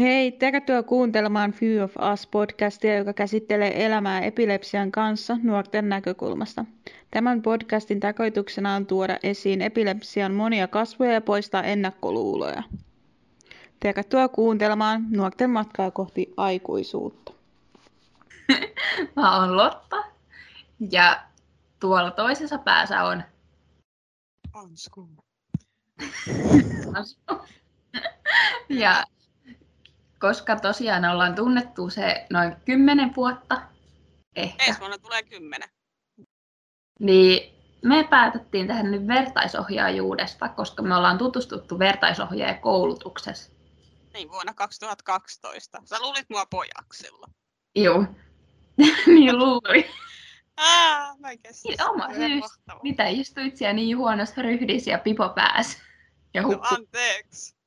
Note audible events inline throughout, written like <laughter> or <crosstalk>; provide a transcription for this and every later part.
Hei, tervetuloa kuuntelemaan Few of Us-podcastia, joka käsittelee elämää epilepsian kanssa nuorten näkökulmasta. Tämän podcastin tarkoituksena on tuoda esiin epilepsian monia kasvoja ja poistaa ennakkoluuloja. Tervetuloa kuuntelemaan nuorten matkaa kohti aikuisuutta. <laughs> Mä oon Lotta ja tuolla toisessa päässä on Ansku. <laughs> <laughs> ja koska tosiaan ollaan tunnettu se noin kymmenen vuotta, ehkä, Ensi vuonna tulee kymmenen. niin me päätettiin tehdä nyt vertaisohjaajuudesta, koska me ollaan tutustuttu vertaisohjaajakoulutuksessa. Niin, vuonna 2012. Sä luulit mua pojaksi silloin. Joo, <laughs> niin luulin. Aa, mä. Niin, oma syys. Mitä istuit siellä niin huonossa ryhdissä ja pipo päässä? Ja, No, anteeksi.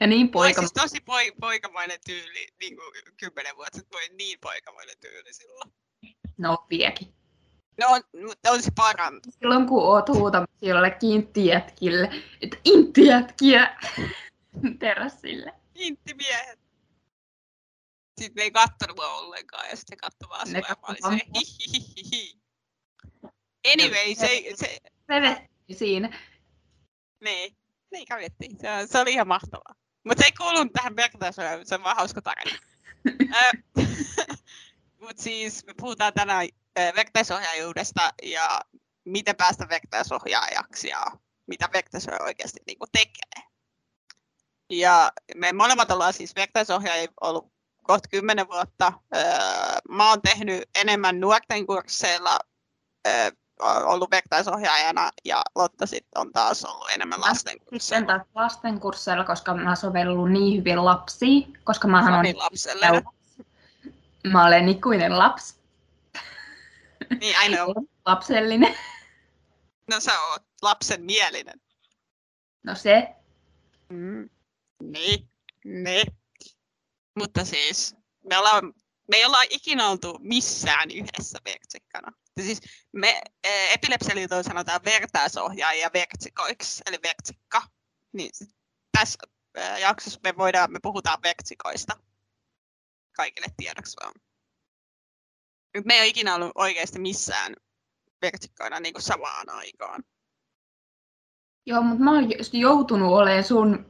Ja niin poika. siis tosi poi, poikamainen tyyli, niin kuin kymmenen vuotta sitten, oli niin poikamainen tyyli silloin. No viekin. No, on, mutta on se parantunut. Silloin kun oot huutamassa jollekin inttijätkille, että inttijätkiä <laughs> terassille. Intti-miehet. Sitten ne ei kattonut mua ollenkaan ja sitten se katsoi vaan sua ja se hihihihi. Anyway, se, se, Se veti siinä. niin, niin kävittiin. Se, se oli ihan mahtavaa. Mutta se ei kuulunut tähän vertaisuuteen, se on vaan hauska tarina. <laughs> <laughs> Mutta siis me puhutaan tänään vertaisohjaajuudesta ja miten päästä vertaisohjaajaksi ja mitä vertaisohjaaja oikeasti niinku tekee. Ja me molemmat ollaan siis vertaisohjaajia ollut kohta kymmenen vuotta. Mä oon tehnyt enemmän nuorten kursseilla, ollut vertaisohjaajana ja Lotta sitten on taas ollut enemmän lasten Sitten taas lasten kursseilla, koska mä sovellun niin hyvin lapsiin, koska mä Sovi olen, lapselle. mä olen ikuinen lapsi, Niin, I know. lapsellinen. No sä oot lapsen mielinen. No se, Mm. Niin, niin. Mutta siis me, ollaan, me ei olla ikinä oltu missään yhdessä vertsikkana. Ja Siis me eh, epilepsialiitolla sanotaan vertaisohjaajia vertsikoiksi, eli vertsikka. Niin tässä eh, jaksossa me, voidaan, me puhutaan vertsikoista. Kaikille tiedoksi vaan. Me ei ole ikinä ollut oikeasti missään vertsikkoina niin kuin samaan aikaan. joo, mutta mä oon joutunut olemaan sun,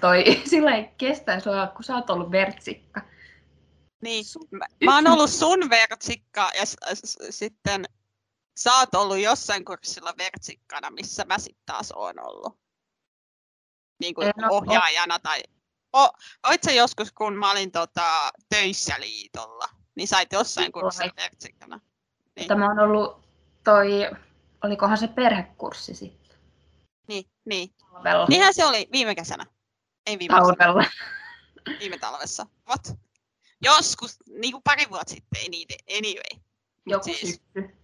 toi, <laughs> sillä ei kestä sua, kun sä oot ollut vertsikka. Niin, mä, mä oon ollut sun vertsikka ja s- s- sitten sä oot ollut jossain kurssilla vertsikkana, missä mä sitten taas oon ollut. Niin kuin En ohjaajana tai... O, oit sä joskus, kun mä olin tota, töissä liitolla, niin sait jossain kurssilla vertsikkana. Niin. Tämä on ollut toi, olikohan se perhekurssi sitten? Niin, niin. Talvella. Niinhän se oli viime kesänä. Ei viime kesänä, Talvella. viime talvessa. What? Joskus, niin kuin pari vuotta sitten, ei niitä, anyway. Mut Joku siis- syksy.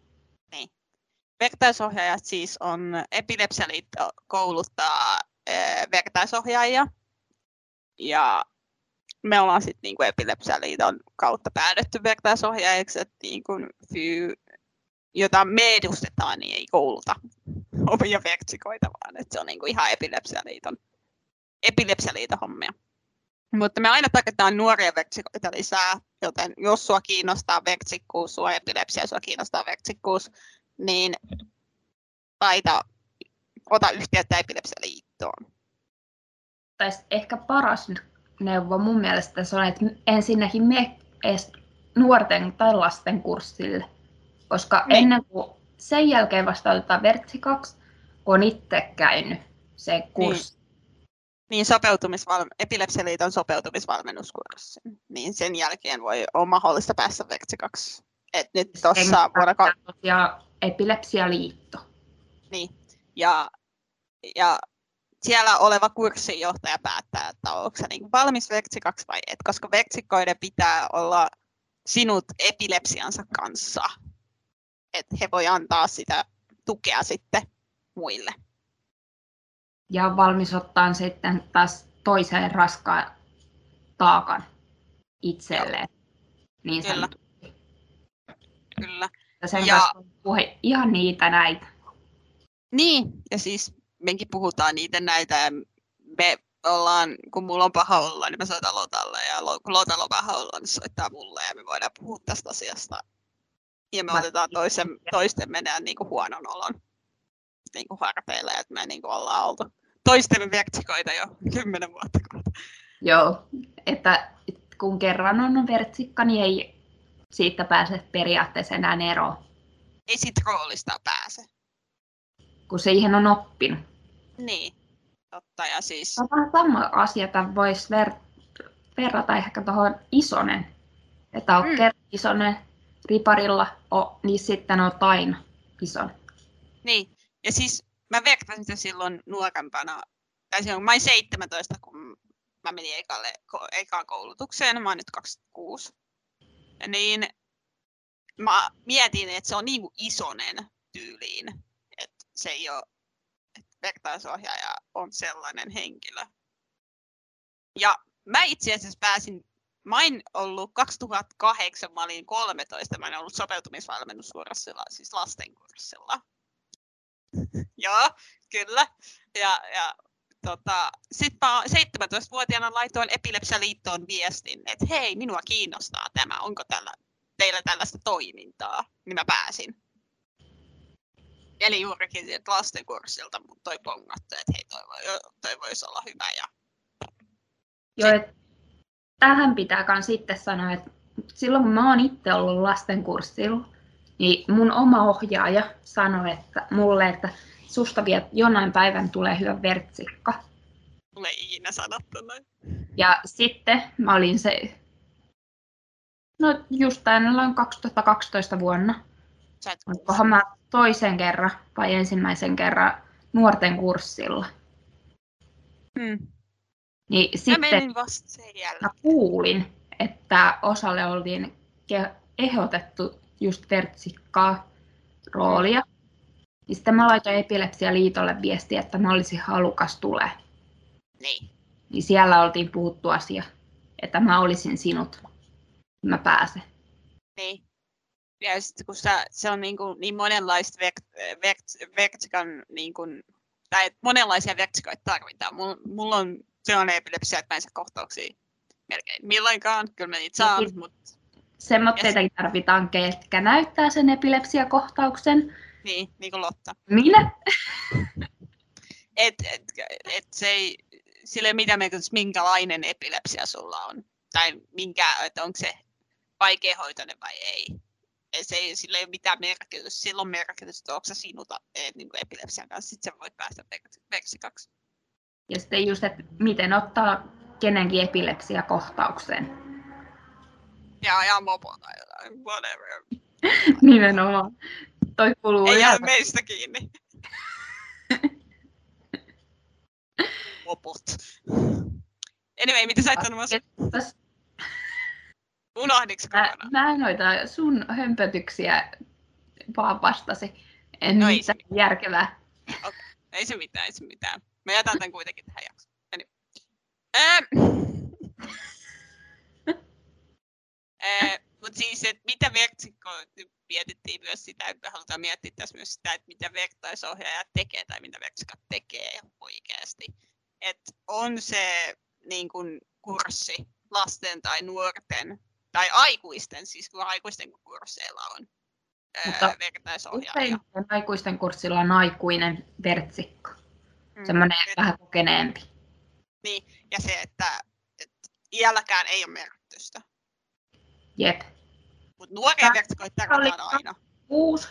Vertaisohjaajat siis on, Epilepsialiitto kouluttaa eh, vertaisohjaajia. Ja me ollaan sitten niinku Epilepsialiiton kautta päädytty vertaisohjaajiksi, että niinku FY, jota me edustetaan, niin ei kouluta <laughs> omia vertsikoita, vaan että se on niinku ihan Epilepsialiiton, Epilepsialiiton hommia. Mutta me aina tarvitaan nuoria vertsikoita lisää, joten jos sua kiinnostaa vertsikkuus, sua epilepsia, sua kiinnostaa vertsikkuus, niin laita, ota yhteyttä Epilepsialiittoon. Tai ehkä paras neuvo mun mielestä se on, että ensinnäkin me edes nuorten tai lasten kurssille. Koska Niin. ennen kuin sen jälkeen vasta otetaan vertsikaksi, kun on itse käynyt se kurssi. Niin sopeutumisval- Epilepsialiiton sopeutumisvalmennuskurssi. Niin sen jälkeen voi on mahdollista päästä vertsikaksi. Et nyt tuossa vuonna ka- Ja epilepsialiitto. niin. ja, ja siellä oleva kurssinjohtaja päättää, että onko niin valmis vertsikaksi vai et, koska vertsikkoiden pitää olla sinut epilepsiansa kanssa. Että he voi antaa sitä tukea sitten muille. Ja on valmis ottaa sitten taas toiseen raskaan taakan itselleen. Niin Kyllä. sanotusti. Kyllä. Ja sen Ja- kanssa puhe ihan niitä näitä. Niin, ja siis mekin puhutaan niitä näitä, ja me ollaan, kun mulla on paha olla, niin mä soitan Lotalle ja kun Lotalla on paha olla, niin soittaa mulle ja me voidaan puhua tästä asiasta. Ja me otetaan toisen, toisten mennään niin kuin huonon olon niin kuin harteille, että me niin kuin ollaan oltu toistemme vertsikoita jo kymmenen vuotta kohta. Joo, että kun kerran on vertsikka, niin ei siitä pääse periaatteessa enää eroon. Ei siitä roolista pääse. Kun siihen on oppinut. Niin, totta. Ja siis... Vähän sama asia, voisi ver- verrata ehkä tuohon Isonen. Että on mm. Isonen riparilla, o, niin sitten on aina Isonen. Niin, ja siis mä vertasin sitä silloin nuorempana, tai silloin mä olin 17, kun mä menin ekalle, ekaan koulutukseen, mä oon nyt 26. Niin mä mietin, että se on niin kuin isonen tyyliin, että se ei ole, että vertaisohjaaja on sellainen henkilö. Ja mä itse asiassa pääsin, mä olin ollut 2008, mä olin 13, mä olin ollut sopeutumisvalmennuskurssilla, siis lastenkurssilla. Joo, kyllä. Ja, ja tota, sitten mä 17-vuotiaana laitoin Epilepsialiittoon viestin, että hei, minua kiinnostaa tämä, onko tällä, teillä tällaista toimintaa, niin mä pääsin. Eli juurikin sieltä lastenkurssilta mut toi pongattu, että hei, toi, voi, toi voisi olla hyvä. Ja... Joo, et, tähän pitää myös sitten sanoa, että silloin kun mä oon itse ollut lastenkurssilla, niin mun oma ohjaaja sanoi että, mulle, että susta vielä jonain päivän tulee hyvä vertsikka. Mulle ei ikinä sanottu noin. Ja sitten mä olin se, no just noin 2012 vuonna. Onkohan mä toisen kerran vai ensimmäisen kerran nuorten kurssilla. Hmm. Niin mä sitten menin vasta sen jälkeen. mä kuulin, että osalle oltiin ehdotettu just vertsikkaa roolia. Ja sitten mä laitoin Epilepsialiitolle viestiä, että mä olisin halukas tulee. Niin. Niin siellä oltiin puhuttu asia, että mä olisin sinut. Mä pääsen. Niin. Ja sitten kun sä, se on niin, kuin, niin monenlaista vert, vert, vertikan, niin kuin, tai monenlaisia vertikoita tarvitaan. Mulla, mulla on sellainen epilepsia, että mä en saa kohtauksia melkein milloinkaan. Kyllä mä niitä saan, Niin. mutta Semmoitteitakin tarvitaan, ketkä näyttää sen epilepsiakohtauksen. Niin, niin kuin Lotta. Minä? Et, et, et se ei, sillä ei ole mitään merkitystä, minkälainen epilepsia sulla on. Tai minkä, että onko se vaikeahoitoinen vai ei. Et se ei, sillä ei ole mitään merkitystä. Sillä on merkitystä, että onko sä sinuta eh, niin kuin epilepsian kanssa. Sitten sä voit päästä vertsikaksi. Ja sitten just, että miten ottaa kenenkin epilepsiakohtaukseen. Ja ajaa mopo tai jotain, whatever. <laughs> Nimenomaan. Toi kuuluu Ei jää meistä kiinni. <laughs> Mopot. Anyway, mitä sä et sanomassa? Unohditko Mä, mä noita sun hömpötyksiä vaan vastasi. En No ei mitään se järkevää. Ei se mitään, ei se mitään. Mä jätän tämän kuitenkin tähän jaksoon. Anyway. Ähm. <laughs> Äh, Mutta siis, että mitä vertsikko, mietittiin myös sitä, että halutaan miettiä tässä myös sitä, että mitä vertaisohjaaja tekee tai mitä vertsikat tekee oikeasti. Että on se niin kun, kurssi lasten tai nuorten tai aikuisten, siis kun aikuisten kursseilla on Mutta vertaisohjaaja. Aikuisten kurssilla on aikuinen vertsikko. Mm. Semmoinen Et- vähän kokeneempi. Niin, ja se, että, että iälläkään ei ole merkitystä. Jep. Mutta nuoria vertsikoita tarvitaan aina. 6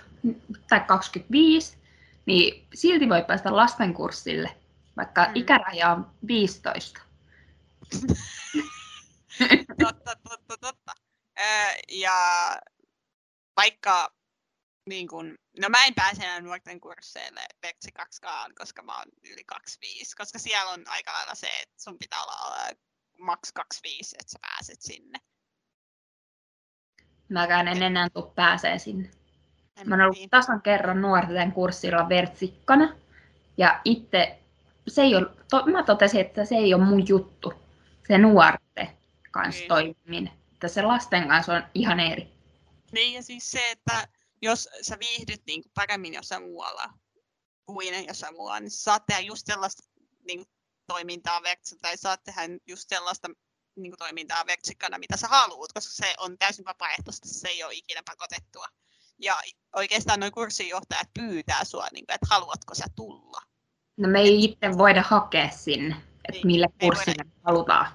tai 25, niin silti voi päästä lastenkurssille, vaikka Mm. mm. ikäraja on 15. <laughs> Totta, totta, totta. Ja vaikka, niin kun, no mä en pääse enää nuorten kursseille Veksi 2 koska mä oon yli 25, koska siellä on aika lailla se, että sun pitää olla maks 25, että sä pääset sinne. Mäkään en enää tule pääsee sinne. Mä oon ollut niin. tasan kerran nuorten kurssilla vertsikkana. Ja itse, se ei ole, to, mä totesin, että se ei ole mun juttu. Se nuorten kanssa Niin. toimiminen. Että se lasten kanssa on ihan eri. Niin, ja siis se, että jos sä viihdyt niin kuin paremmin jossain muualla kuin jossain muualla, niin sä saat tehdä just sellaista niin kuin toimintaa vertsi, tai saat tehdä just sellaista niin kuin toimintaa vertsikkana, mitä sä haluat, koska se on täysin vapaaehtoista, se ei ole ikinä pakotettua. Ja oikeastaan noin kurssinjohtajat pyytää sua, niin kuin, että haluatko sä tulla. No me ei itse voida hakea sinne, että Niin, mille ei voida. kurssille halutaan.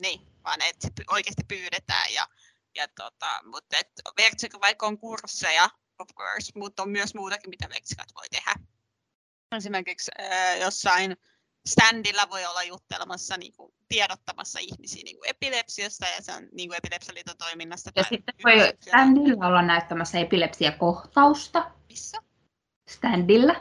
Niin, vaan että se oikeasti pyydetään. Ja, ja tota, mutta et vertsikö vaikka on kursseja, of course, mutta on myös muutakin, mitä vertsikat voi tehdä. Esimerkiksi äh, jossain standilla voi olla juttelemassa, niin kuin, tiedottamassa ihmisiä niin kuin epilepsiasta ja se on niin kuin epilepsialiiton toiminnasta. Ja sitten voi standilla olla näyttämässä epilepsiakohtausta Missä? standilla.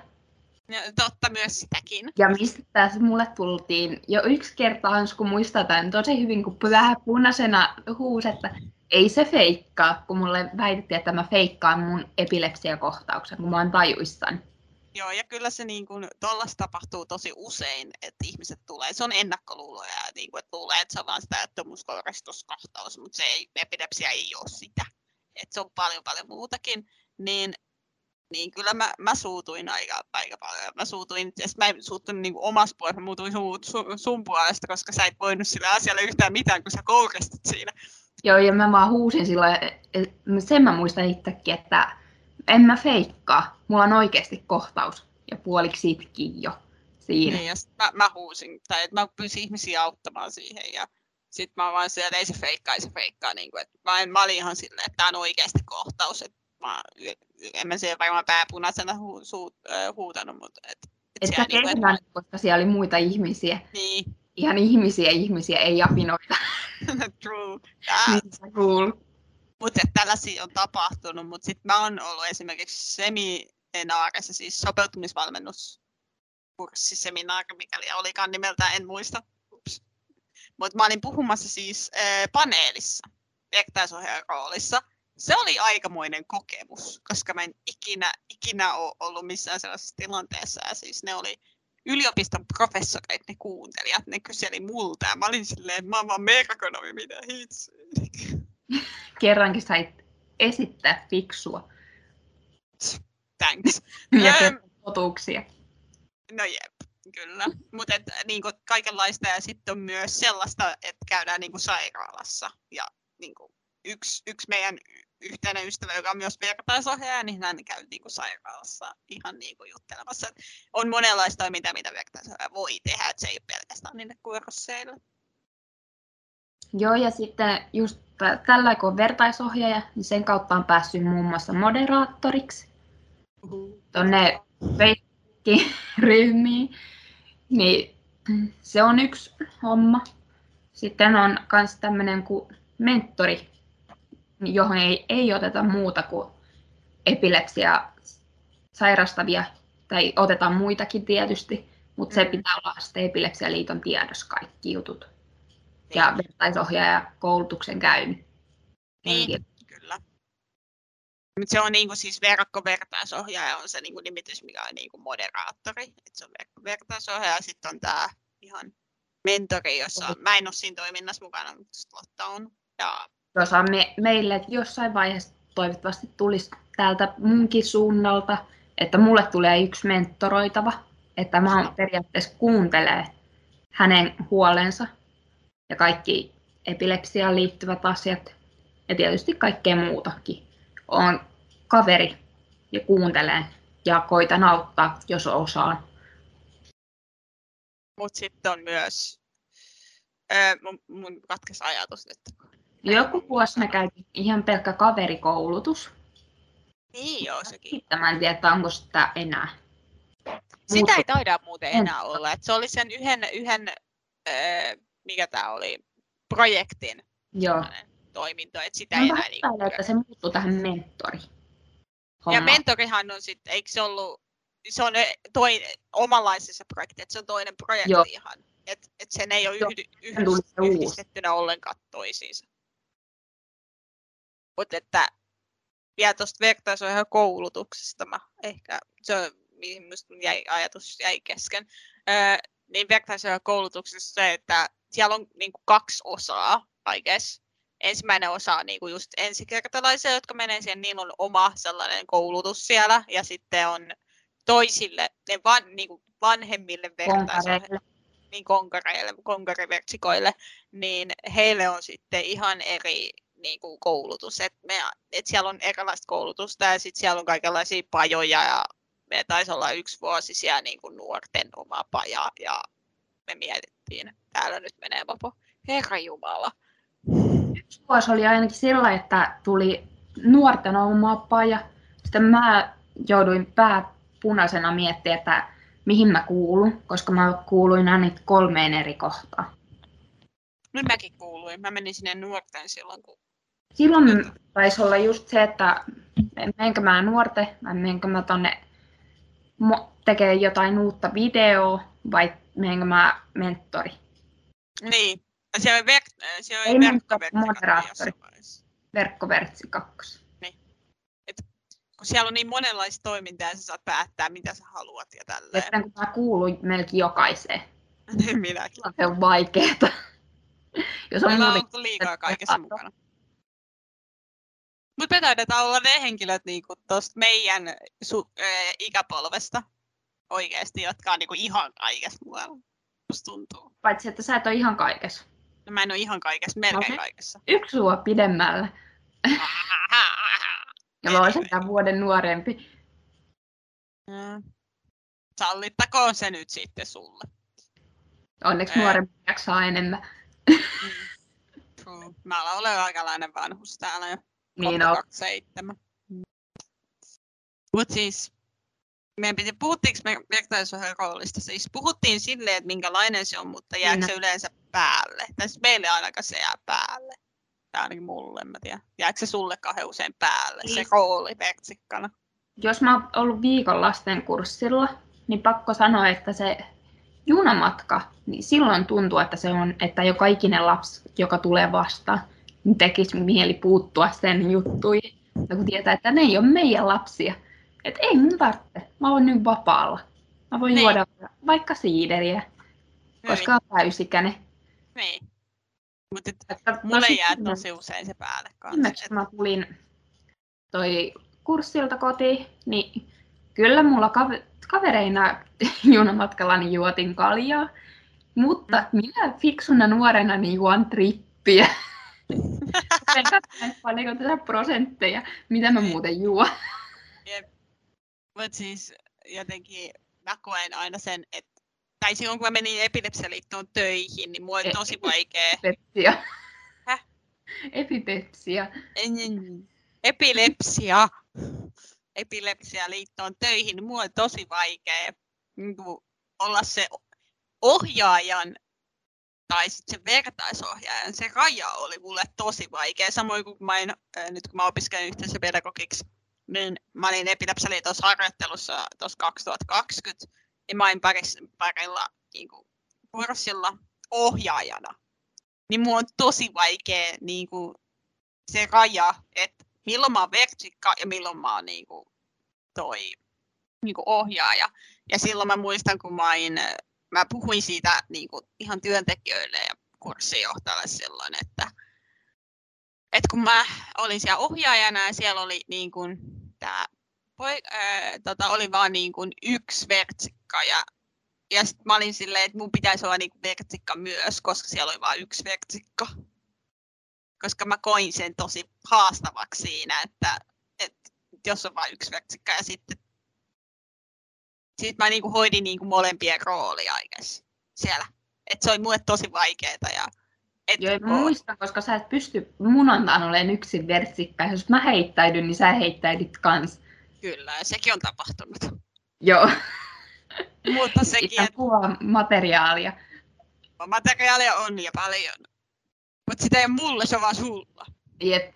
Ja, totta myös sitäkin. Ja mistä tässä mulle tultiin jo yksi kerta, kun muistetaan tosi hyvin, kun vähän punaisena huusi, että ei se feikkaa, kun mulle väitettiin, että mä feikkaan mun epilepsiakohtauksen, kun mä oon tajuissani. Joo, ja kyllä se niin kuin, tapahtuu tosi usein, että ihmiset tulee, se on ennakkoluuloja, ja niin kuin, että luulee, että se on vaan sitä ättömuskoristuskohtaus, mutta se ei, epilepsia ei ole sitä. Että se on paljon paljon muutakin, niin, niin kyllä mä, mä suutuin aika, aika paljon. Mä suutuin, sit mä en suuttunut niin omassa puolesta, mä muutuin sun, sun, sun puolesta, koska sä et voinut sille asialle yhtään mitään, kun sä kouristit siinä. Joo, ja mä vaan huusin silloin, sen mä muistan itsekin, että en mä feikkaa, mulla on oikeasti kohtaus. Ja puoliksi itkin jo siinä. Niin, ja sit mä, mä huusin, tai että mä pyysin ihmisiä auttamaan siihen, ja sitten mä vaan siellä, että ei se feikkaa, ei se feikkaa, niin kuin, että mä, en, mä olin ihan silleen, että tämä on oikeasti kohtaus, että mä, en mä siellä varmaan pääpunaisena hu, su, äh, huutanut, mutta et, et Et siellä sä niinku, et- kehään, koska siellä oli muita ihmisiä. niin, Ihan ihmisiä ihmisiä, ei apinoita. <laughs> true. Ja, Niin kuuluu. Mutta tällaisia on tapahtunut, mutta sitten mä oon ollut esimerkiksi seminaarissa, siis sopeutumisvalmennuskurssiseminaari, mikäli olikaan nimeltään, en muista. Mutta mä olin puhumassa siis äh, paneelissa, vertaisohjaajan roolissa. Se oli aikamoinen kokemus, koska mä en ikinä, ikinä ole ollut missään sellaisessa tilanteessa. Ja siis ne oli yliopiston professorit, ne kuuntelijat, ne kyseli multa. Ja mä olin silleen, mä oon vaan merkonomi, mitä hitsi. Kerrankin sait esittää fiksua Thanks. <laughs> ja totuuksia. No jep, kyllä. Mutta niinku, kaikenlaista ja sitten on myös sellaista, että käydään niinku, sairaalassa. Ja niinku, yksi, yksi meidän yhteinen ystävä, joka on myös vertaisohjaaja, niin hän käy niinku, sairaalassa ihan niinku, juttelemassa. Et on monenlaista toimintaa, mitä vertaisohjaaja voi tehdä, että se ei ole pelkästään niille kursseille. Joo, ja sitten just tä- tällä kun on vertaisohjaaja, niin sen kautta on päässyt muun muassa moderaattoriksi tuonne Facebook-ryhmiin. Niin se on yksi homma. Sitten on myös tämmöinen kuin mentori, johon ei, ei oteta muuta kuin epilepsia sairastavia, tai otetaan muitakin tietysti, mutta se Mm. pitää olla sitten Epilepsialiiton tiedossa kaikki jutut. Ja vertaisohjaaja koulutuksen käynyt. Niin, henkilö. kyllä. Mut se on niinku siis verkkovertaisohjaaja on se niinku nimitys, mikä on niinku moderaattori. Et se on verkkovertaisohjaaja ja sitten on tämä ihan mentori, jossa on, mä en ole siinä toiminnassa mukana, mutta Lotta on. Ja on me, meille että jossain vaiheessa toivottavasti tulisi täältä munkin suunnalta, että mulle tulee yksi mentoroitava, että mä periaatteessa kuuntelee hänen huolensa ja kaikki epilepsiaan liittyvät asiat ja tietysti kaikkea muutakin. On kaveri ja kuuntelen ja koitan auttaa, jos osaan. Mutta sitten on myös, öö, mun, mun katkes ajatus nyt. Joku vuosi mä käytin ihan pelkkä kaverikoulutus. Niin joo, sekin. Sitten mä en tiedä, onko sitä enää. Sitä ei taida muuten En. enää olla. Et se oli sen yhden, yhden mikä tämä oli, projektin Joo. toiminto, että sitä ei enää epäilen, että se muuttuu tähän mentori. Ja mentorihan on sitten, eikö se ollut, se on eh, toinen, omanlaisessa projekti, että se on toinen projekti Joo. ihan. Että et sen ei ole yhdy, yhdist, yhdistettynä ollenkaan toisiinsa. Mutta että vielä tuosta vertaisohjaajan koulutuksesta mä ehkä, se on, mihin jäi, ajatus jäi kesken, öö, niin vertaisohjaajan koulutuksessa se, että siellä on niinku kaksi osaa, I guess. Ensimmäinen osa on niinku just ensikertalaisia, jotka menee siihen, niillä on oma sellainen koulutus siellä, ja sitten on toisille, ne van, niinku vanhemmille vertaisohjaajille, Konkareille. niin konkareille, konkarivertsikoille, niin heille on sitten ihan eri niin kuin koulutus. Et me, et siellä on erilaista koulutusta ja sitten siellä on kaikenlaisia pajoja ja me taisi olla yksi vuosi siellä niin kuin nuorten oma paja ja me mietittiin, että täällä nyt menee vapo. Herra Jumala. Yksi vuosi oli ainakin sillä, että tuli nuorten oma paja. Sitten mä jouduin pää punaisena miettimään, että mihin mä kuulun, koska mä kuuluin aina kolmeen eri kohtaan. Nyt mäkin kuuluin. Mä menin sinne nuorten silloin, kun... Silloin taisi olla just se, että menenkö mä nuorten vai menenkö mä tonne tekee jotain uutta videoa vai menenkö mä mentori? Niin. Siellä oli, ver- siellä oli Ei verkkovertsi Verkkovertsi 2 kun siellä on niin monenlaista toimintaa ja sä saat päättää, mitä sä haluat ja tälleen. Että kun mä kuulun melkein jokaiseen. <laughs> Niin minäkin. Se on vaikeeta. Jos on ollut liikaa kaikessa mukana. Mutta me taidetaan olla ne henkilöt niinku tuosta meidän su- äh, ikäpolvesta oikeasti, jotka on niinku ihan kaikessa muualla. Musta tuntuu. Paitsi, että sä et ole ihan kaikessa. No, mä en ole ihan kaikessa, melkein okay. kaikessa. Yksi sua pidemmällä. Ja mä olisin tämän vuoden nuorempi. Mm. Sallittakoon se nyt sitten sulle. Onneksi nuorempi jaksaa enemmän. Mm. Mä olen aikalainen vanhus täällä jo. Niin on. 27. Mut siis, meidän piti, puhuttiinko me vertaisuuden roolista? Siis puhuttiin silleen, että minkälainen se on, mutta jääkö Minä. se yleensä päälle? Tai siis meille ainakaan se jää päälle. Tai ainakin mulle, en mä tiedä. Jääkö se sulle kauhean usein päälle, se niin. rooli vertsikkana? Jos mä oon ollut viikon lasten kurssilla, niin pakko sanoa, että se junamatka, niin silloin tuntuu, että se on, että jo kaikinen lapsi, joka tulee vastaan, tekisi mieli puuttua sen juttuihin. Ja kun tietää, että ne ei ole meidän lapsia. Että ei mun tarvitse. Mä oon nyt vapaalla. Mä voin niin. juoda vaikka siideriä, koska on täysikäinen. Niin. Mutta mulle jää tosi usein se päälle kanssa. Viimeksi mä tulin toi kurssilta kotiin, niin kyllä mulla kavereina <laughs> junamatkallani juotin kaljaa, mutta mm. minä fiksuna nuorena niin juon trippiä. <laughs> paljonko tätä prosentteja, mitä mä muuten juon. Mutta siis jotenkin mä koen aina sen, että tai silloin kun mä menin epilepsialiittoon töihin, niin mulla oli tosi vaikea. Epipepsia. Häh? Epipepsia. Epilepsia. Epilepsialiittoon töihin, niin mulla oli tosi vaikea niin olla se ohjaajan tai sitten se vertaisohjaajan, se raja oli mulle tosi vaikea. Samoin kuin mä en, nyt kun mä opiskelen yhteisöpedagogiksi, niin mä olin epilepsialiitossa harjoittelussa tuossa 2020, niin mä olin parilla niin kuin, kurssilla ohjaajana. Niin mulla on tosi vaikea niin kuin, se raja, että milloin mä oon ja milloin mä oon niin kuin, toi niin kuin ohjaaja. Ja silloin mä muistan, kun mä, olin, mä puhuin siitä niin kuin, ihan työntekijöille ja kurssijohtajalle silloin, että, että kun mä olin siellä ohjaajana ja siellä oli niin kuin, tämä poi, äh, tota, oli vaan niin kuin yksi vertsikka ja, ja sitten mä olin silleen, että mun pitäisi olla niin kuin vertsikka myös, koska siellä oli vain yksi vertsikka. Koska mä koin sen tosi haastavaksi siinä, että, että jos on vain yksi vertsikka ja sitten sitten mä niinku hoidin niinku molempien roolia siellä. Et se oli mulle tosi vaikeaa. Ja, et Joo, mä muistan, koska sä et pysty mun antaan olemaan yksin vertsikkä. Jos mä heittäydyn, niin sä heittäydyt kans. Kyllä, ja sekin on tapahtunut. Joo. Mutta <laughs> sekin... Että... materiaalia. Materiaalia on ja paljon. Mutta sitä ei ole mulle, se on vaan sulla. Jep.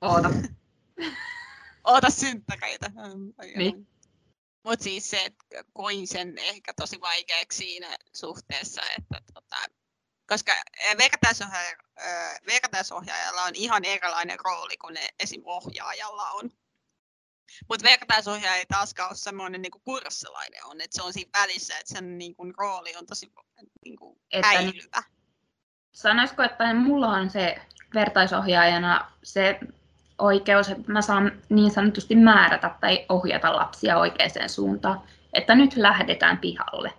Oota. <laughs> Oota synttäreitä. Niin. Mutta siis se, että koin sen ehkä tosi vaikeaksi siinä suhteessa, että tota, koska vertaisohjaajalla on ihan erilainen rooli kuin esim. ohjaajalla on. Mutta vertaisohjaaja ei taaskaan ole semmoinen niin kurssilainen on, että se on siinä välissä, että sen niin kuin, rooli on tosi niin kuin, että, häilyvä. Sanoisiko, että mulla on se vertaisohjaajana se oikeus, että mä saan niin sanotusti määrätä tai ohjata lapsia oikeaan suuntaan, että nyt lähdetään pihalle.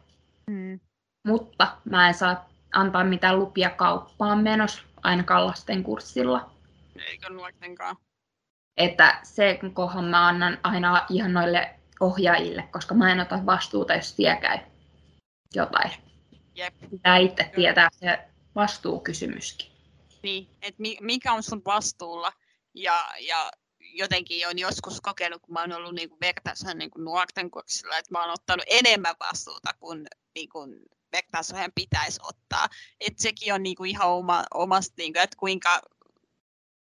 Mm. mutta mä en saa antaa mitään lupia kauppaan menossa ainakaan lasten kurssilla. Eikö nuortenkaan? Että se kohan mä annan aina ihan noille ohjaajille, koska mä en ota vastuuta, jos tie käy jotain. Jep. Pitää itse tietää se vastuukysymyskin. Niin, että mikä on sun vastuulla ja, ja jotenkin on joskus kokenut, kun oon ollut niin vertaisena niin nuorten kurssilla, että oon ottanut enemmän vastuuta kuin, niin kuin vertaisohjaajan pitäisi ottaa. Et sekin on niin kuin ihan oma, omasta, niin kuin, että kuinka,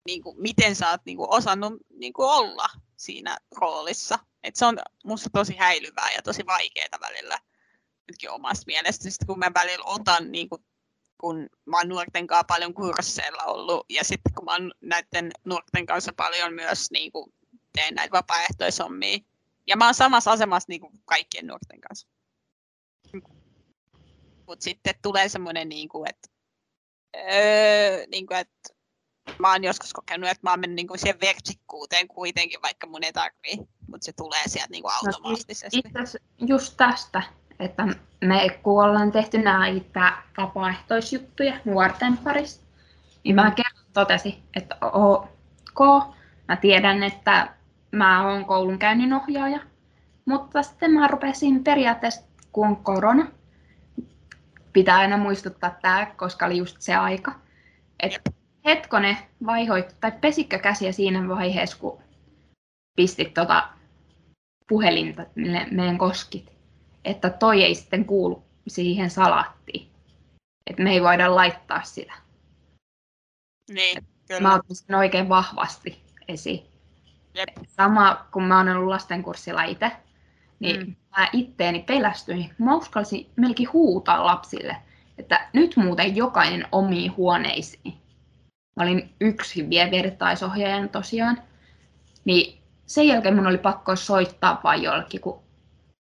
niin kuin, miten sä oot niin kuin, osannut niin kuin olla siinä roolissa. Et se on musta tosi häilyvää ja tosi vaikeaa välillä nytkin omasta mielestä. Kun mä välillä otan niin kuin, kun mä oon nuorten kanssa paljon kursseilla ollut ja sitten kun mä oon näiden nuorten kanssa paljon myös niin kuin, teen näitä vapaaehtoisommia. Ja mä oon samassa asemassa niin kuin kaikkien nuorten kanssa. Mutta sitten tulee semmoinen, niin kuin, että, öö, niin kuin, että mä oon joskus kokenut, että mä oon mennyt niin kuin siihen vertikkuuteen kuitenkin, vaikka mun ei tarvii, mutta se tulee sieltä niin kuin no, automaattisesti. No, itse just tästä, että me kun ollaan tehty näitä vapaaehtoisjuttuja nuorten parissa, niin mä kerran totesin, että ok, mä tiedän, että mä oon koulunkäynnin ohjaaja, mutta sitten mä rupesin periaatteessa, kun on korona, pitää aina muistuttaa tämä, koska oli just se aika, että hetkone vaihoit, tai pesikö käsiä siinä vaiheessa, kun pistit tota puhelinta, meidän koskit että toi ei sitten kuulu siihen salaattiin. Että me ei voida laittaa sitä. Niin, kyllä. Mä otin sen oikein vahvasti esiin. Jep. Sama kun mä oon ollut lastenkurssilla itse, niin mm. mä itteeni pelästyin. Mä uskalsin melkein huutaa lapsille, että nyt muuten jokainen omiin huoneisiin. Mä olin yksi vielä vertaisohjaajan tosiaan. Niin sen jälkeen mun oli pakko soittaa vain jollekin, kun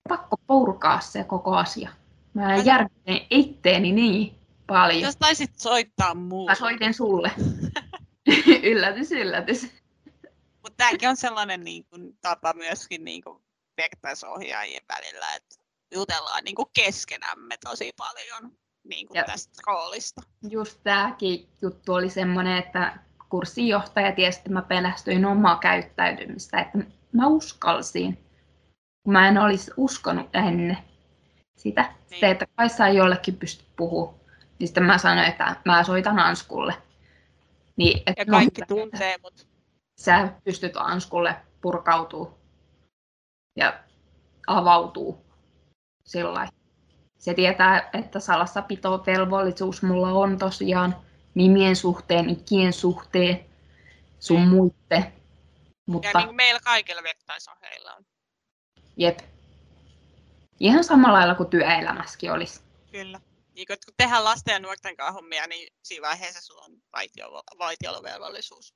pakko purkaa se koko asia. Mä järkytin itteeni niin paljon. Jos taisit soittaa muuta. Mä soitin sulle. <laughs> yllätys, yllätys. Mutta tämäkin on sellainen niin kuin, tapa myöskin niin kuin, vertaisohjaajien välillä, että jutellaan niin kuin keskenämme tosi paljon niin kuin tästä roolista. Just tämäkin juttu oli semmoinen, että kurssinjohtaja tiesi, että mä pelästyin omaa käyttäytymistä, että mä uskalsin mä en olisi uskonut ennen sitä. Niin. Sitten, että kai sä jollekin pysty puhumaan. Niin sitten mä sanoin, että mä soitan Anskulle. Niin, että ja kaikki no, tuntee mut. Sä pystyt Anskulle purkautuu ja avautuu sillä Se tietää, että velvollisuus mulla on tosiaan nimien suhteen, ikien suhteen, sun mm. muitte. Mutta... Ja niin meillä kaikilla vertaisohjeilla on. Jep. Ihan samalla lailla kuin työelämässäkin olisi. Kyllä. Niin, kun tehdään lasten ja nuorten kanssa hommia, niin siinä vaiheessa sulla on vaitiolovelvollisuus.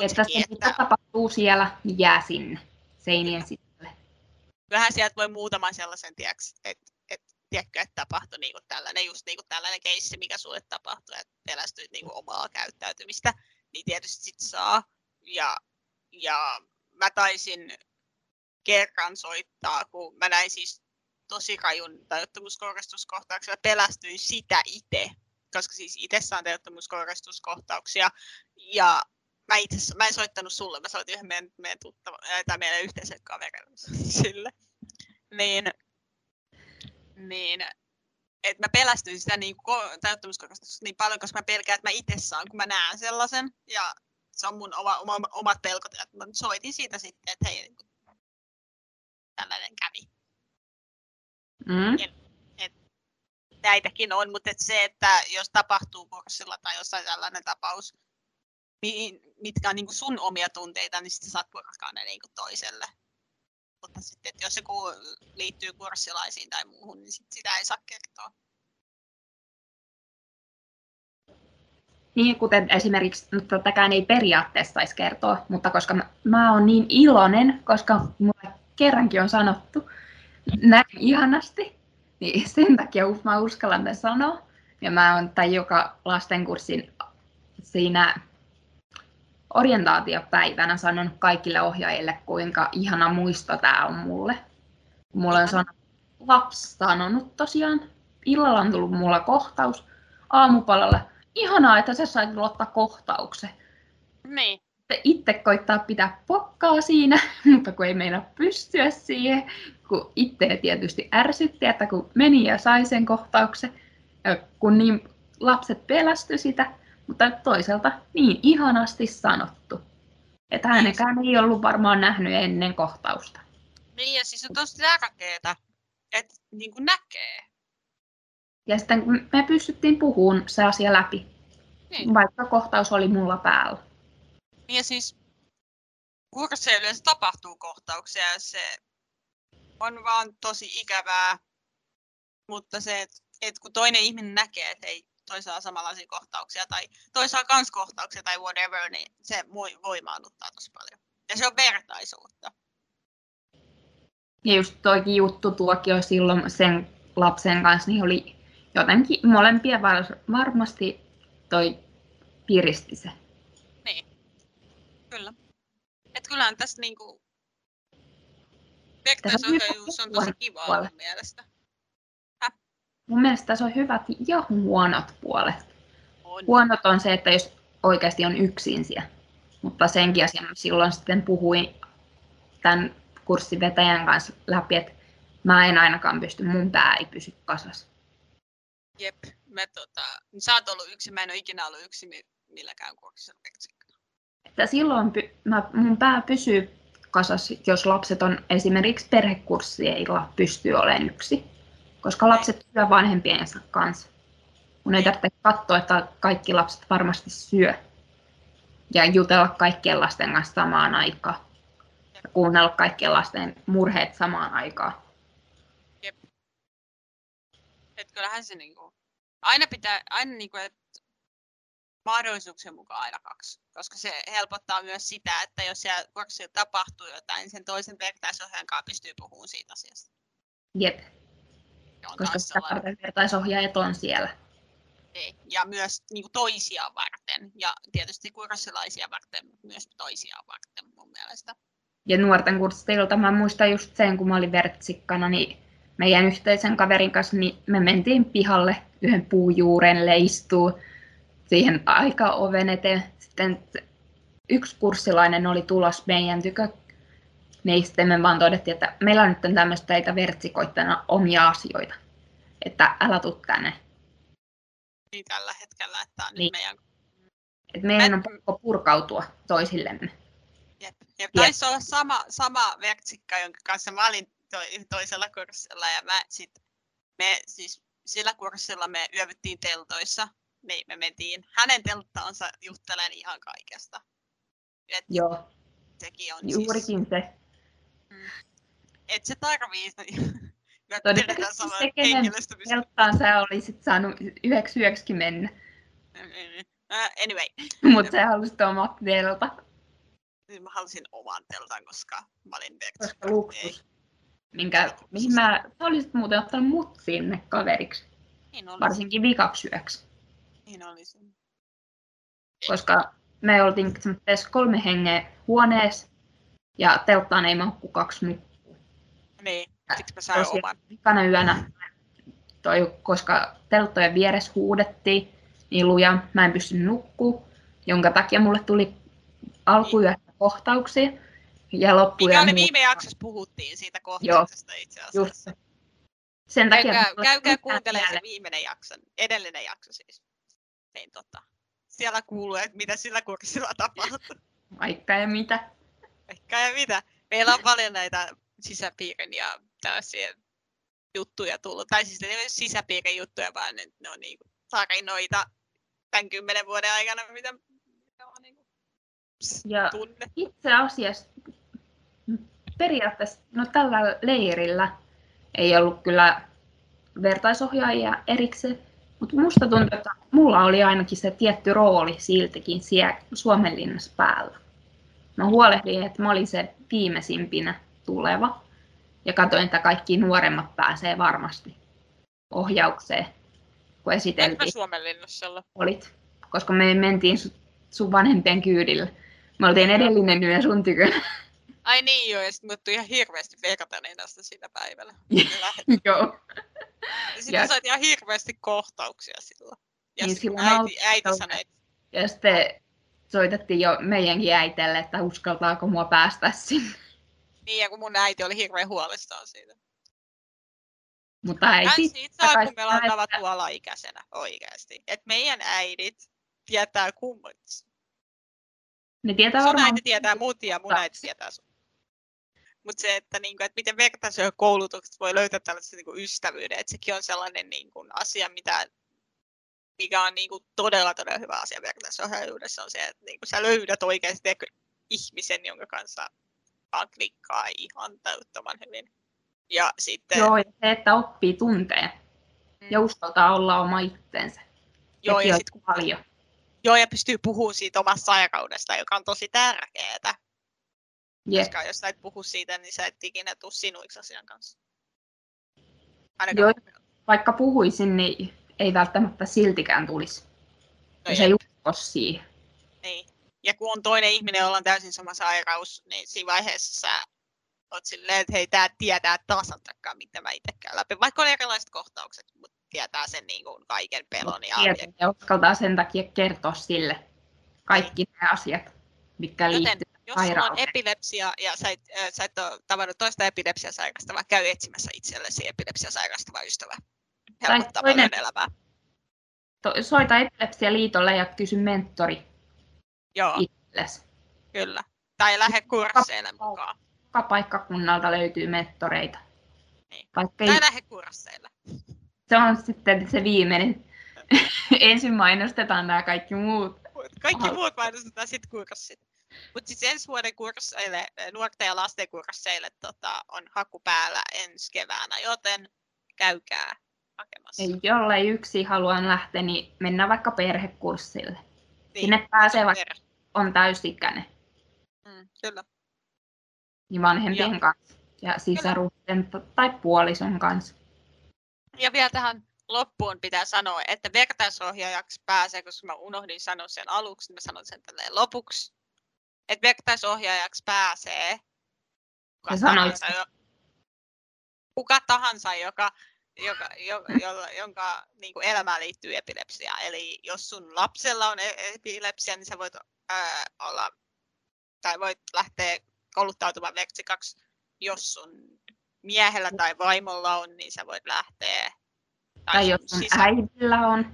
että se, että tapahtuu siellä, niin jää sinne seinien sisälle. Kyllähän sieltä voi muutaman sellaisen, tiedäks, että et, tiedätkö, että tapahtui niin kuin tällainen, just niin kuin tällainen keissi, mikä sulle tapahtui, että pelästyit niin kuin omaa käyttäytymistä, niin tietysti sit saa. Ja, ja mä taisin kerran soittaa, kun mä näin siis tosi rajun tajuttomuuskohdistuskohtauksia, pelästyin sitä itse, koska siis itse saan tajuttomuuskohdistuskohtauksia, ja mä itse mä en soittanut sulle, mä soitin yhden meidän, meidän, tuttava, tai meidän yhteisen kaverille <laughs> sille. Niin, niin että mä pelästyin sitä niin, niin paljon, koska mä pelkään, että mä itse saan, kun mä näen sellaisen, ja se on mun oma, oma, omat pelkot, että mä soitin siitä sitten, että hei, tällainen kävi. Mm. Et, et, näitäkin on, mutta et se, että jos tapahtuu kurssilla tai jossain tällainen tapaus, mitkä on niin sun omia tunteita, niin sitten saat purkaa ne niin toiselle. Mutta sitten, että jos joku liittyy kurssilaisiin tai muuhun, niin sit sitä ei saa kertoa. Niin, kuten esimerkiksi, no tätäkään ei periaatteessa saisi kertoa, mutta koska mä, mä oon niin iloinen, koska mulle kerrankin on sanottu näin ihanasti, niin sen takia mä uskallan tämän sanoa. Ja mä oon tai joka lastenkurssin siinä orientaatiopäivänä sanonut kaikille ohjaajille, kuinka ihana muisto tämä on mulle. Mulle on sanonut, lapsi sanonut tosiaan, illalla on tullut mulla kohtaus aamupalalla. Ihanaa, että sä sait ottaa kohtauksen. Niin. Itse koittaa pitää pokkaa siinä, <laughs> mutta kun ei meillä pystyä siihen, kun itse tietysti ärsytti, että kun meni ja sai sen kohtauksen, kun niin lapset pelästy sitä, mutta toisaalta niin ihanasti sanottu. Että hänekään ei ollut varmaan nähnyt ennen kohtausta. Niin, ja siis on tosi tärkeää, että niin kuin näkee. Ja sitten me pystyttiin puhumaan se asia läpi, niin. vaikka kohtaus oli mulla päällä. Niin ja siis kurssilla yleensä tapahtuu kohtauksia ja se on vaan tosi ikävää, mutta se, että et kun toinen ihminen näkee, että ei toi saa samanlaisia kohtauksia tai toi saa kans kohtauksia tai whatever, niin se voi voimaannuttaa tosi paljon. Ja se on vertaisuutta. Ja just toikin juttu tuokio silloin sen lapsen kanssa, niin oli jotenkin molempia var- varmasti toi piristi se. Kyllä. Et kyllähän tässä niinku vertaisohjaajuus on tosi kiva mun mielestä. Häh? Mun mielestä tässä on hyvät ja huonot puolet. On. Huonot on se, että jos oikeasti on yksin siellä. Mutta senkin asian silloin sitten puhuin tämän kurssivetäjän kanssa läpi, että mä en ainakaan pysty, mun pää ei pysy kasassa. Jep, me tota, sä oot ollut yksi, mä en ole ikinä ollut yksi milläkään kurssilla Että silloin mä, mun pää pysyy kasassa, jos lapset on esimerkiksi perhekursseilla pystyy olemaan yksi. Koska lapset syö vanhempiensa kanssa. Mun ei tarvitse katsoa, että kaikki lapset varmasti syö. Ja jutella kaikkien lasten kanssa samaan aikaan. Ja kuunnella kaikkien lasten murheet samaan aikaan. Jep. Et kyllähän se niinku, aina pitää, aina niinku, että mahdollisuuksien mukaan aina kaksi, koska se helpottaa myös sitä, että jos siellä kurssilla tapahtuu jotain, niin sen toisen vertaisohjaajan kanssa pystyy puhumaan siitä asiasta. Jep, koska sitä varten vertaisohjaajat on siellä. Niin. Ja myös niin kuin toisia varten, ja tietysti kurssilaisia varten, mutta myös toisia varten mun mielestä. Ja nuorten kursseilta mä muistan just sen, kun mä olin vertsikkana, niin meidän yhteisen kaverin kanssa, niin me mentiin pihalle yhden puujuurelle istuu siihen aika oven eteen. Sitten yksi kurssilainen oli tulos meidän tykö, niin sitten me vaan todettiin, että meillä on nyt tämmöistä teitä vertsikoittana omia asioita. Että älä tuu tänne. Niin tällä hetkellä, että on niin. meidän... Et meidän Me... on pakko purkautua toisillemme. Jep. Ja taisi olla sama, sama vertsikka, jonka kanssa mä olin to, toisella kurssilla. Ja mä sit, me siis sillä kurssilla me yövyttiin teltoissa me, me mentiin hänen telttaansa juttelemaan ihan kaikesta. Et Joo. Sekin on Juurikin siis, se. Mm, et se tarvii <laughs> Todennäköisesti se, kenen telttaan sä olisit saanut yhdeksi yöksi mennä. Uh, anyway. <laughs> Mutta sä halusit omat telta. Mä halusin oman teltan, koska mä olin Koska luksus. Minkä, mihin mä, sä olisit muuten ottanut mut sinne kaveriksi. Niin Varsinkin vikaksi yöksi. Niin olisin. Koska me oltiin kolme hengeä huoneessa ja telttaan ei mahku kaksi nukkuu. Niin, siksi mä sain oman. Vikana yönä, toi, koska telttojen vieressä huudettiin niin luja, mä en pystynyt nukkuu, jonka takia mulle tuli alkuyöstä kohtauksia. Ja loppuja Mikä viime jaksossa puhuttiin siitä kohtauksesta Joo, itse asiassa. Just. Sen takia käykää, käykää kuuntelemaan se viimeinen jakso, edellinen jakso siis niin tota, siellä kuuluu, että mitä sillä kurssilla <laughs> tapahtuu. Vaikka ja mitä. Vaikka ja mitä. Meillä on paljon näitä sisäpiirin ja tällaisia juttuja tullut. Tai siis ne ei ole sisäpiirin juttuja, vaan ne, ne on niinku tarinoita tämän kymmenen vuoden aikana, mitä, mitä on niinku ja tunne. itse asiassa periaatteessa no tällä leirillä ei ollut kyllä vertaisohjaajia erikseen, mutta musta tuntuu, että mulla oli ainakin se tietty rooli siltikin siellä Suomenlinnassa päällä. Mä huolehdin, että mä olin se viimeisimpinä tuleva ja katsoin, että kaikki nuoremmat pääsee varmasti ohjaukseen, kun esiteltiin. Suomenlinnassa olla. Olit, koska me mentiin sun vanhempien kyydillä. Me oltiin edellinen yö sun tykönä. Ai niin joo, ja sitten ihan hirveästi vertanein tästä siinä päivällä. <laughs> joo. Sitten Ja- sait ihan hirveästi kohtauksia silloin. Ja Niin, silloin äiti, äiti sanoi, että Ja sitten soitettiin jo meidänkin äitelle, että uskaltaako mua päästä sinne. niin, ja kun mun äiti oli hirveän huolestaan siitä. Mutta Hän äiti siitä saa, kun me ollaan tavattu alaikäisenä oikeasti. Että meidän äidit tietää kummat. ne tietää Sun varmaan... äiti tietää mut ja mun äiti tietää sun. Mutta se, että, niinku, että miten vertaisella koulutuksesta voi löytää tällaisen niinku, ystävyyden, että sekin on sellainen niinku, asia, mitä, mikä on niinku, todella todella hyvä asia vertaisohjaajuudessa, on se, että niinku, sä löydät oikeasti ihmisen, jonka kanssa vaan klikkaa ihan täyttömän hyvin. Ja sitten, Joo, ja se, että oppii tunteen ja uskaltaa olla oma itsensä. joo, Sekin ja sit, paljon. Joo, ja pystyy puhumaan siitä omasta sairaudesta, joka on tosi tärkeää. Jep. Koska jos sä et puhu siitä, niin sä et ikinä tuu sinuiksi asian kanssa. Joo. Ainakaan mielestä. Vaikka puhuisin, niin ei välttämättä siltikään tulisi. No jos ei siihen. Niin. Ja kun on toinen ihminen, jolla on täysin sama sairaus, niin siinä vaiheessa sä oot silleen, että hei, tää tietää tasan tarkkaan, mitä mä itse käyn läpi. Vaikka on erilaiset kohtaukset, mutta tietää sen niin kuin kaiken pelon. Ja, Tietää ja uskaltaa sen takia kertoa sille kaikki ne asiat, mitkä Joten liittyy jos sulla on epilepsia ja sä et, äh, sä et ole tavannut toista epilepsiasairastavaa, käy etsimässä itsellesi epilepsiasairastavaa ystävää. Helpottaa toinen- paljon elämää. To- Soita Epilepsialiitolle ja kysy mentori Joo, itsellesi. kyllä. Tai lähde kursseille mukaan. Joka paikkakunnalta löytyy mentoreita. Niin. Vaikka ei, Tai lähde kursseille. se on sitten se viimeinen. <laughs> Ensin mainostetaan nämä kaikki muut. Kaikki muut mainostetaan sitten kurssit. Mutta siis ensi vuoden kursseille, nuorten ja lasten kursseille tota, on haku päällä ensi keväänä, joten käykää hakemassa. Ja jollei yksi halua lähteä, niin mennään vaikka perhekurssille. Niin, Sinne pääsee vaikka per- on täysikäinen, Mm, kyllä. niin vanhempien Joo. kanssa ja sisarusten t- tai puolison kanssa. Ja vielä tähän loppuun pitää sanoa, että vertaisohjaajaksi pääsee, koska mä unohdin sanoa sen aluksi, niin mä sanon sen tälleen lopuksi. Että vertaisohjaajaksi pääsee kuka sanoit tahansa, jo, kuka tahansa, joka, joka, jo, jolla, jonka niin kuin elämään liittyy epilepsia. Eli jos sun lapsella on e- epilepsia, niin sä voit ää, olla, tai voit lähteä kouluttautumaan vertsikaksi. Jos sun miehellä tai vaimolla on, niin sä voit lähteä. Tai jos sun sisar- äidillä on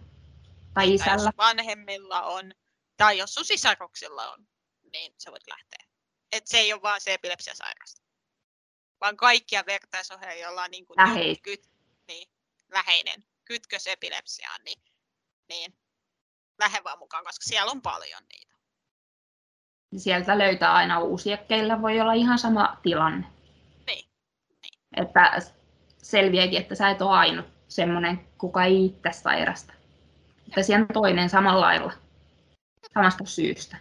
tai tai jos isällä. vanhemmilla on, tai jos sun sisaruksilla on, niin sä voit lähteä. Et se ei ole vaan se epilepsiasairaus. Vaan kaikkia vertaisohjeja, joilla on niin kuin Läheis. kyt, niin, läheinen kytkös epilepsiaan, niin, niin lähde vaan mukaan, koska siellä on paljon niitä. Sieltä löytää aina uusia, keillä voi olla ihan sama tilanne. Niin. Että selviääkin, että sä et ole ainut semmoinen, kuka ei itse sairasta. Että siellä on toinen samalla lailla. Samasta syystä.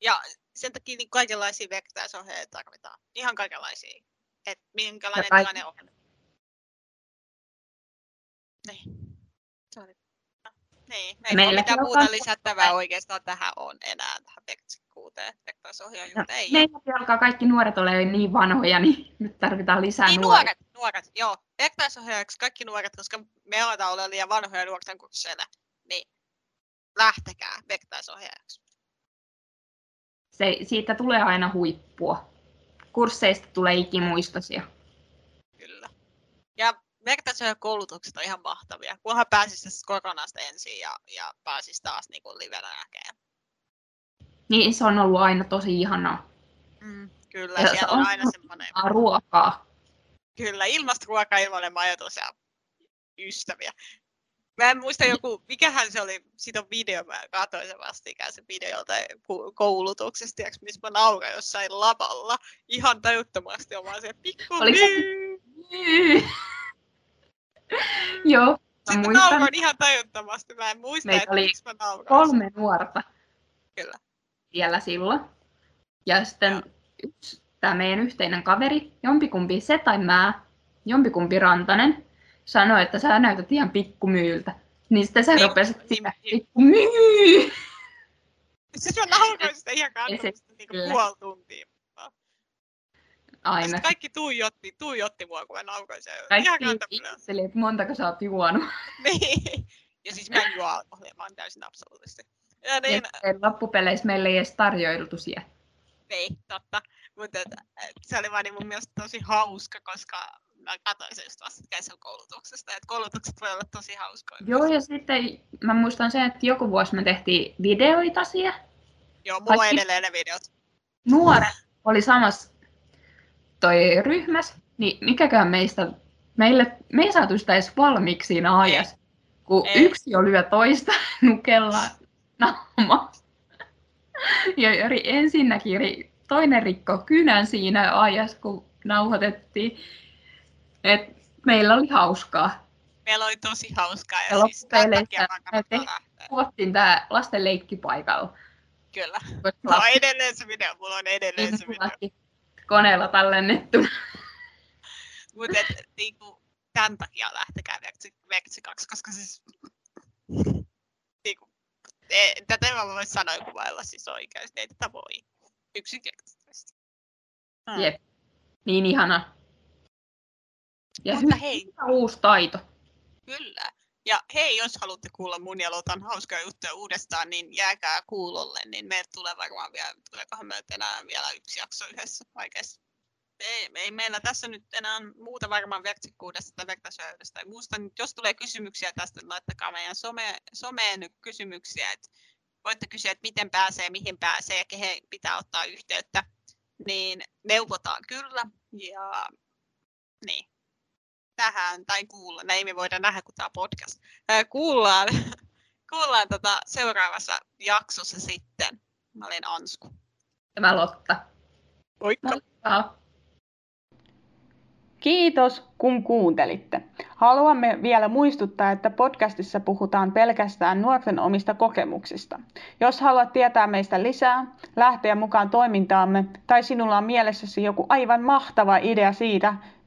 Ja sen takia niin kaikenlaisia vertaisohjeita tarvitaan. Ihan kaikenlaisia. Että minkälainen Ja tilanne on. Niin. Sorry. Niin, ei Meilläkin ole mitään muuta kans- lisättävää oikeastaan tähän on enää tähän vertaisohjaajuuteen. Ei. Meillä alkaa kaikki nuoret ole niin vanhoja, niin nyt tarvitaan lisää Niin nuoria. nuoret, nuoret, joo. Vertaisohjaajaksi kaikki nuoret, koska me aletaan olla liian vanhoja nuorten kursseille, niin lähtekää vertaisohjaajaksi. Se, siitä tulee aina huippua. Kursseista tulee ikimuistoisia. Kyllä. Ja vertaisohjaajakoulutukset on ihan mahtavia, kunhan pääsisi tästä koronasta ensin ja, ja pääsisi taas niin kuin livenä näkemään. Niin se on ollut aina tosi ihanaa. Mm, kyllä, Ja siellä on on aina semmoinen, Ruokaa. kyllä, ilmasta ruokaa, ilmainen majoitus ja ystäviä. Mä en muista joku, mikähän se oli, siitä on video, mä katsoin sen vastikään se video joltain koulutuksesta, tiiäks, missä mä nauran jossain lavalla, ihan tajuttomasti on vaan se pikku Oliko se-. <laughs> Joo, mä Sitten muistan nauroin ihan tajuttomasti, mä en muista, Meitä että oli miksi mä nauroin. kolme nuorta Kyllä. siellä silloin. Ja sitten Joo. yksi, tämä meidän yhteinen kaveri, jompikumpi se tai mä, jompikumpi Rantanen, sanoi, että sä näytät ihan pikkumyyltä. Niin sitten sä Niin, rupesit sitä niin. pikkumyy. Siis mä nauroin sitä ihan kantamista niin kyllä. puoli tuntia. aina. Sitten kaikki tuijotti, tuijotti mua, kun mä naukoin sen. Kaikki ihmetteli, että montako sä oot juonut. <laughs> Niin. Ja siis mä en juo alkoholia, mä oon täysin absoluuttisesti. Ja niin, Ja loppupeleissä meille ei edes tarjoiltu siellä. niin, totta. Mutta se oli vaan niin mun mielestä tosi hauska, koska mä katsoin sen just sen koulutuksesta, että koulutukset voi olla tosi hauskoja. Joo, ja sitten mä muistan sen, että joku vuosi me tehtiin videoita siellä. Joo, mulla Kaikki- edelleen ne videot. Nuoret oli samassa toi ryhmässä, niin mikäköhän meistä, meille, me ei saatu sitä edes valmiiksi siinä ajassa, kun Ei. yksi jo lyö toista <laughs> nukella naama. Ja ensinnäkin toinen rikko kynän siinä ajassa, kun nauhoitettiin. Et meillä oli hauskaa. Meillä oli tosi hauskaa ja, Ja siis tämän takia. Kuvattiin tää lasten leikkipaikalla. Kyllä. Mulla on edelleen se video, mulla on edelleen se video. Koneella tallennettu. Mutta niinku, tämän takia lähtekää vertsikaksi, koska siis niinku, e, tätä ei voi sanoa kuvailla siis oikeasti, ei tätä voi yksinkertaisesti. Mm. Jep. Niin ihana. Ja Mutta hyvä hei, uusi taito. kyllä. Ja hei, jos haluatte kuulla mun ja Lotan hauskoja juttuja uudestaan, niin jääkää kuulolle, niin meille tulee varmaan vielä, tuleekohan meiltä enää vielä yksi jakso yhdessä oikeasti. Ei, ei meillä tässä nyt enää muuta varmaan vertsikkuudesta tai vertaisöydestä tai muusta. Nyt jos tulee kysymyksiä tästä, niin laittakaa meidän some, someen nyt kysymyksiä. Et voitte kysyä, että miten pääsee, mihin pääsee ja kehen pitää ottaa yhteyttä. Niin neuvotaan kyllä. Ja niin. Tähän, tai kuulla, näin me voidaan nähdä, kun tämä on podcast. Ää, kuullaan, <laughs> kuullaan tota seuraavassa jaksossa sitten. Mä olen Ansku. Tämä Lotta. Moikka! Moikka! Kiitos, kun kuuntelitte. Haluamme vielä muistuttaa, että podcastissa puhutaan pelkästään nuorten omista kokemuksista. Jos haluat tietää meistä lisää, lähteä mukaan toimintaamme tai sinulla on mielessäsi joku aivan mahtava idea siitä,